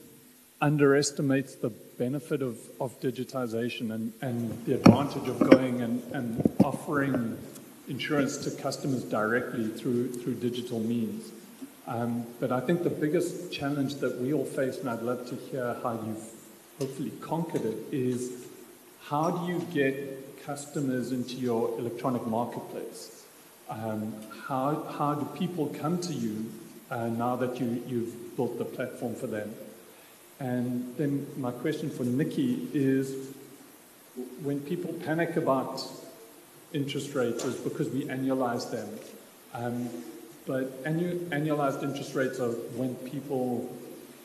underestimates the benefit of, of digitization and, and the advantage of going and, and offering insurance to customers directly through, through digital means. Um, but I think the biggest challenge that we all face, and I'd love to hear how you've hopefully conquered it, is how do you get customers into your electronic marketplace? Um, how, how do people come to you uh, now that you, you've built the platform for them? And then my question for Nikki is when people panic about interest rates, is because we annualize them. Um, but annu- annualized interest rates are when people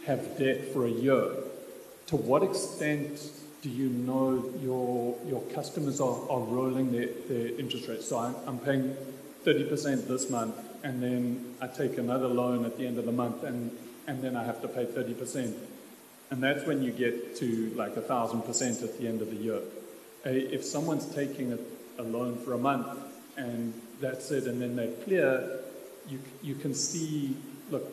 have debt for a year. To what extent do you know your, your customers are, are rolling their, their interest rates? So I'm, I'm paying 30% this month, and then I take another loan at the end of the month, and, and then I have to pay 30%. And that's when you get to like a thousand percent at the end of the year. If someone's taking a, a loan for a month and that's it, and then they clear, you, you can see, look,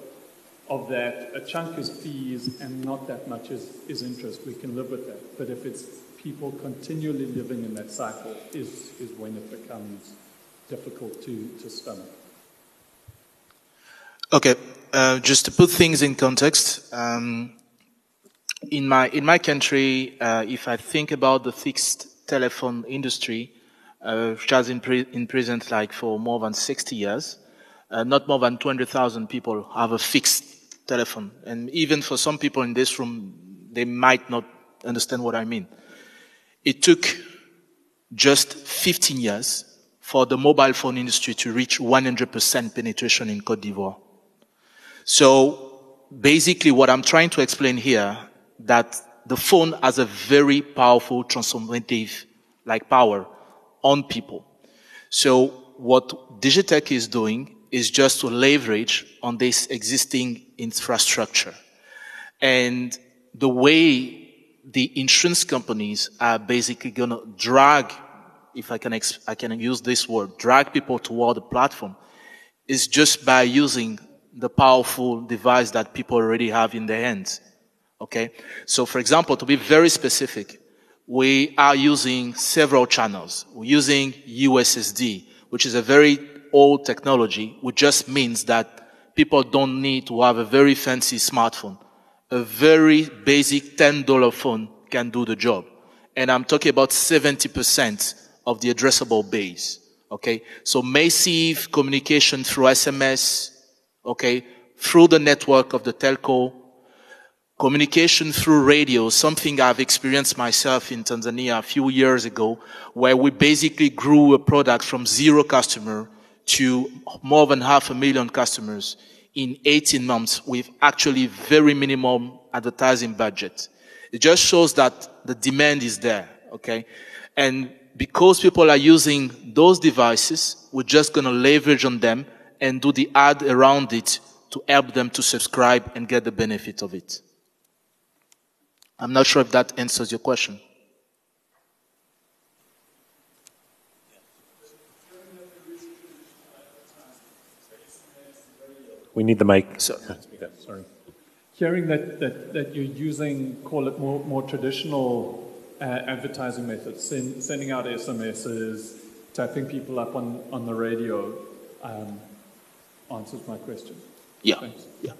of that, a chunk is fees and not that much is, is interest. We can live with that. But if it's people continually living in that cycle, is, is when it becomes difficult to, to stomach. Okay, uh, just to put things in context, um, in my in my country, uh, if I think about the fixed telephone industry, uh, which has been in present like for more than 60 years, uh, not more than 200,000 people have a fixed telephone, and even for some people in this room, they might not understand what I mean. It took just 15 years for the mobile phone industry to reach 100% penetration in Cote d'Ivoire. So basically what I'm trying to explain here, that the phone has a very powerful transformative like power on people. So what Digitech is doing is just to leverage on this existing infrastructure. And the way the insurance companies are basically going to drag, if I can, I can use this word, drag people toward the platform is just by using the powerful device that people already have in their hands. Okay? So for example, to be very specific, we are using several channels. We're using USSD, which is a very old technology, which just means that people don't need to have a very fancy smartphone. A very basic $10 phone can do the job. And I'm talking about 70% of the addressable base. Okay? So massive communication through SMS, okay, through the network of the telco, communication through radio, something I've experienced myself in Tanzania a few years ago, where we basically grew a product from zero customer to more than half a million customers in 18 months with actually very minimum advertising budget. It just shows that the demand is there, okay? And because people are using those devices, we're just going to leverage on them and do the ad around it to help them to subscribe and get the benefit of it. I'm not sure if that answers your question. We need the mic. So, sorry. Hearing that, that, that you're using, call it more, more traditional uh, advertising methods, send, sending out SMSs, tapping people up on, on the radio, um, answers my question. Yeah. Thanks. Yeah.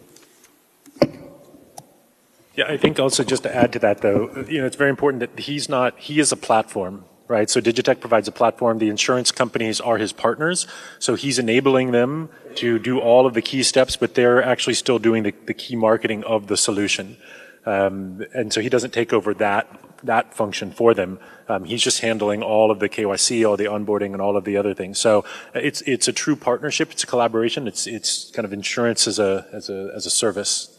Yeah, I think also just to add to that though, you know, it's very important that he's not, he is a platform, right? So Digitech provides a platform. The insurance companies are his partners. So he's enabling them to do all of the key steps, but they're actually still doing the, the key marketing of the solution. Um, and so he doesn't take over that that function for them. Um, he's just handling all of the KYC, all the onboarding, and all of the other things. So it's it's a true partnership. It's a collaboration. It's it's kind of insurance as a as a as a service.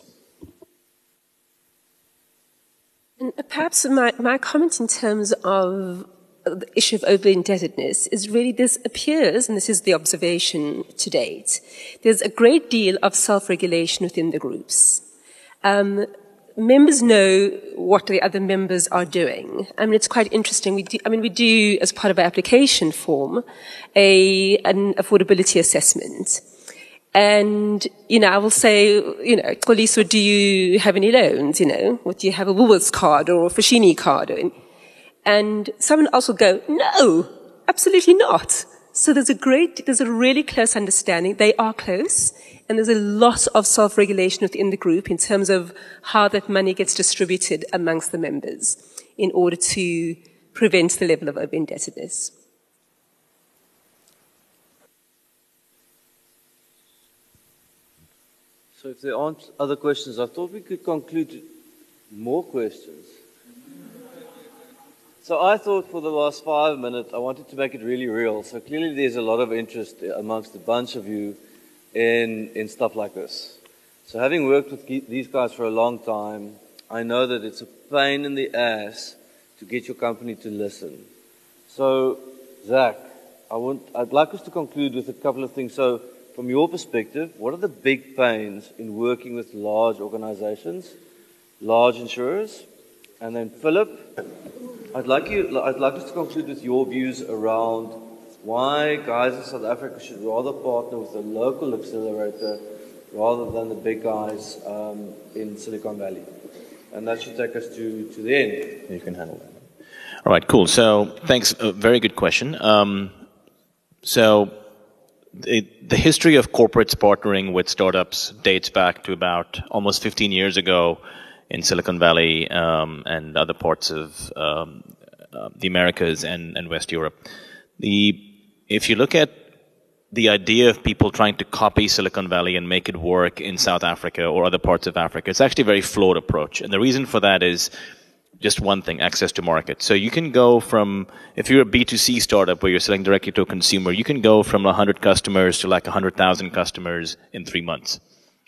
And perhaps my, my comment in terms of the issue of over indebtedness is really this appears, and this is the observation to date, there's a great deal of self regulation within the groups. Um, members know what the other members are doing. I mean, it's quite interesting. We do, I mean, we do, as part of our application form, a, an affordability assessment. And, you know, I will say, you know, Xoliso, do you have any loans? You know, what do you have a Woolworths card or a Foschini card? Someone else will go, no, absolutely not. So there's a great, there's a really close understanding. They are close. And there's a lot of self-regulation within the group in terms of how that money gets distributed amongst the members in order to prevent the level of over-indebtedness. So if there aren't other questions, I thought we could conclude more questions. So I thought for the last five minutes, I wanted to make it really real. So clearly there's a lot of interest amongst a bunch of you in, in stuff like this. So having worked with these guys for a long time, I know that it's a pain in the ass to get your company to listen. So, Zach, I want, I'd like us to conclude with a couple of things. So, from your perspective, what are the big pains in working with large organizations, large insurers? And then, Philip, I'd like you, I'd like us to conclude with your views around why guys in South Africa should rather partner with a local accelerator rather than the big guys um, in Silicon Valley. And that should take us to, to the end. You can handle that. All right, cool. So thanks. Very good question. Um, so the history of corporates partnering with startups dates back to about almost 15 years ago in Silicon Valley um, and other parts of um, uh, the Americas and, and West Europe. The, if you look at the idea of people trying to copy Silicon Valley and make it work in South Africa or other parts of Africa, it's actually a very flawed approach. And the reason for that is just one thing, access to market. So you can go from, if you're a B2C startup where you're selling directly to a consumer, you can go from 100 customers to like 100,000 customers in three months.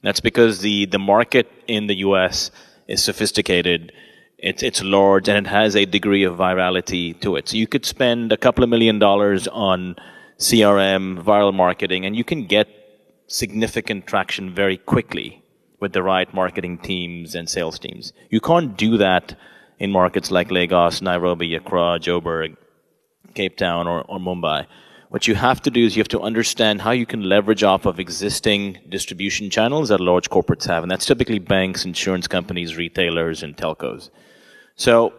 That's because the, the market in the US is sophisticated, it's, it's large, and it has a degree of virality to it. So you could spend a couple of million dollars on CRM, viral marketing, and you can get significant traction very quickly with the right marketing teams and sales teams. You can't do that in markets like Lagos, Nairobi, Accra, Joburg, Cape Town, or, or Mumbai. What you have to do is you have to understand how you can leverage off of existing distribution channels that large corporates have, and that's typically banks, insurance companies, retailers, and telcos. So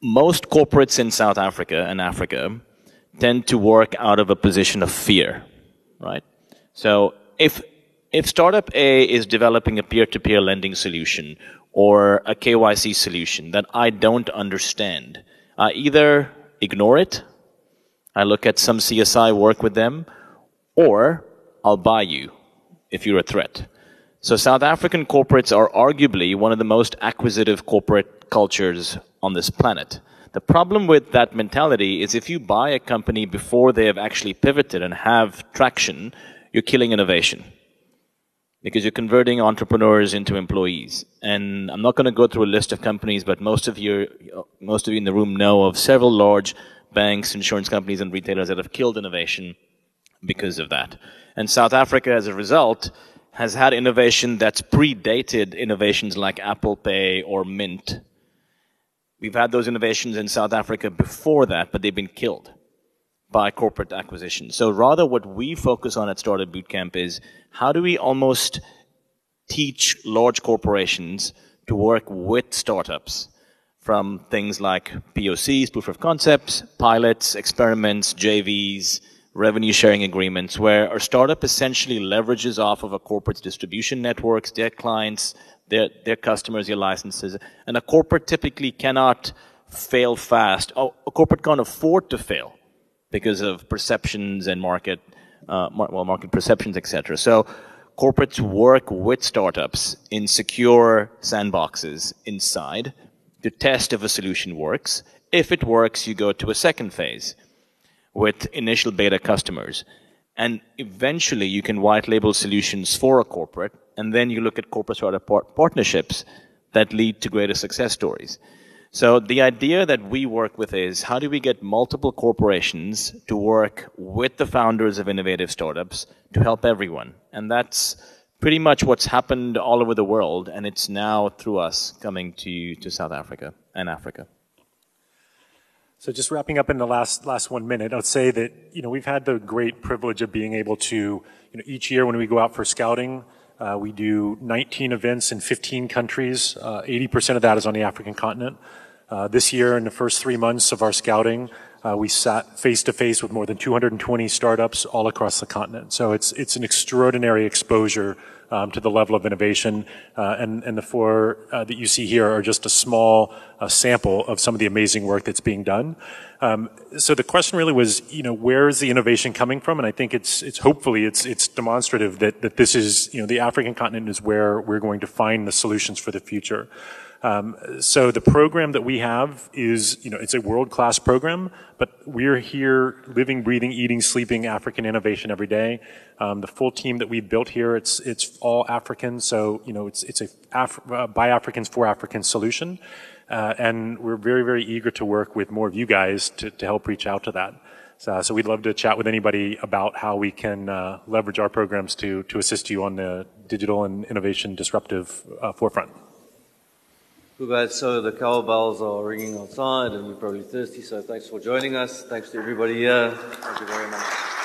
most corporates in South Africa and Africa tend to work out of a position of fear, right? So if if startup A is developing a peer-to-peer lending solution or a KYC solution that I don't understand. I either ignore it, I look at some CSI work with them, or I'll buy you if you're a threat. So South African corporates are arguably one of the most acquisitive corporate cultures on this planet. The problem with that mentality is if you buy a company before they have actually pivoted and have traction, you're killing innovation because you're converting entrepreneurs into employees. And I'm not going to go through a list of companies, but most of you, most of you in the room know of several large banks, insurance companies, and retailers that have killed innovation because of that. And South Africa, as a result, has had innovation that's predated innovations like Apple Pay or Mint. We've had those innovations in South Africa before that, but they've been killed by corporate acquisition. So rather what we focus on at Startupbootcamp is how do we almost teach large corporations to work with startups from things like POCs, proof of concepts, pilots, experiments, JVs, revenue sharing agreements, where a startup essentially leverages off of a corporate's distribution networks, their clients, their, their customers, their licenses. And a corporate typically cannot fail fast. Oh, a corporate can't afford to fail because of perceptions and market, uh, mar- well, market perceptions, etc. So corporates work with startups in secure sandboxes inside to test if a solution works. If it works, you go to a second phase with initial beta customers. And eventually you can white label solutions for a corporate, and then you look at corporate startup par- partnerships that lead to greater success stories. So the idea that we work with is how do we get multiple corporations to work with the founders of innovative startups to help everyone? And that's pretty much what's happened all over the world, and it's now through us coming to, to South Africa and Africa. So just wrapping up in the last last one minute, I would say that you know we've had the great privilege of being able to you know each year when we go out for scouting, uh, we do 19 events in 15 countries. Uh, 80% of that is on the African continent. Uh, this year, in the first three months of our scouting, uh, we sat face to face with more than 220 startups all across the continent. So it's it's an extraordinary exposure um, to the level of innovation. Uh, and and the four uh, that you see here are just a small uh, sample of some of the amazing work that's being done. Um, so the question really was, you know, where is the innovation coming from? And I think it's it's hopefully it's it's demonstrative that that this is you know the African continent is where we're going to find the solutions for the future. Um, so the program that we have is, you know, it's a world-class program, but we're here living, breathing, eating, sleeping African innovation every day. Um, the full team that we've built here, it's it's all African, so you know, it's it's a Af- uh, by Africans for Africans solution, uh, and we're very very eager to work with more of you guys to to help reach out to that. So, so we'd love to chat with anybody about how we can uh, leverage our programs to to assist you on the digital and innovation disruptive uh, forefront. So the cowbells are ringing outside and we're probably thirsty, so thanks for joining us. Thanks to everybody here. Thank you very much.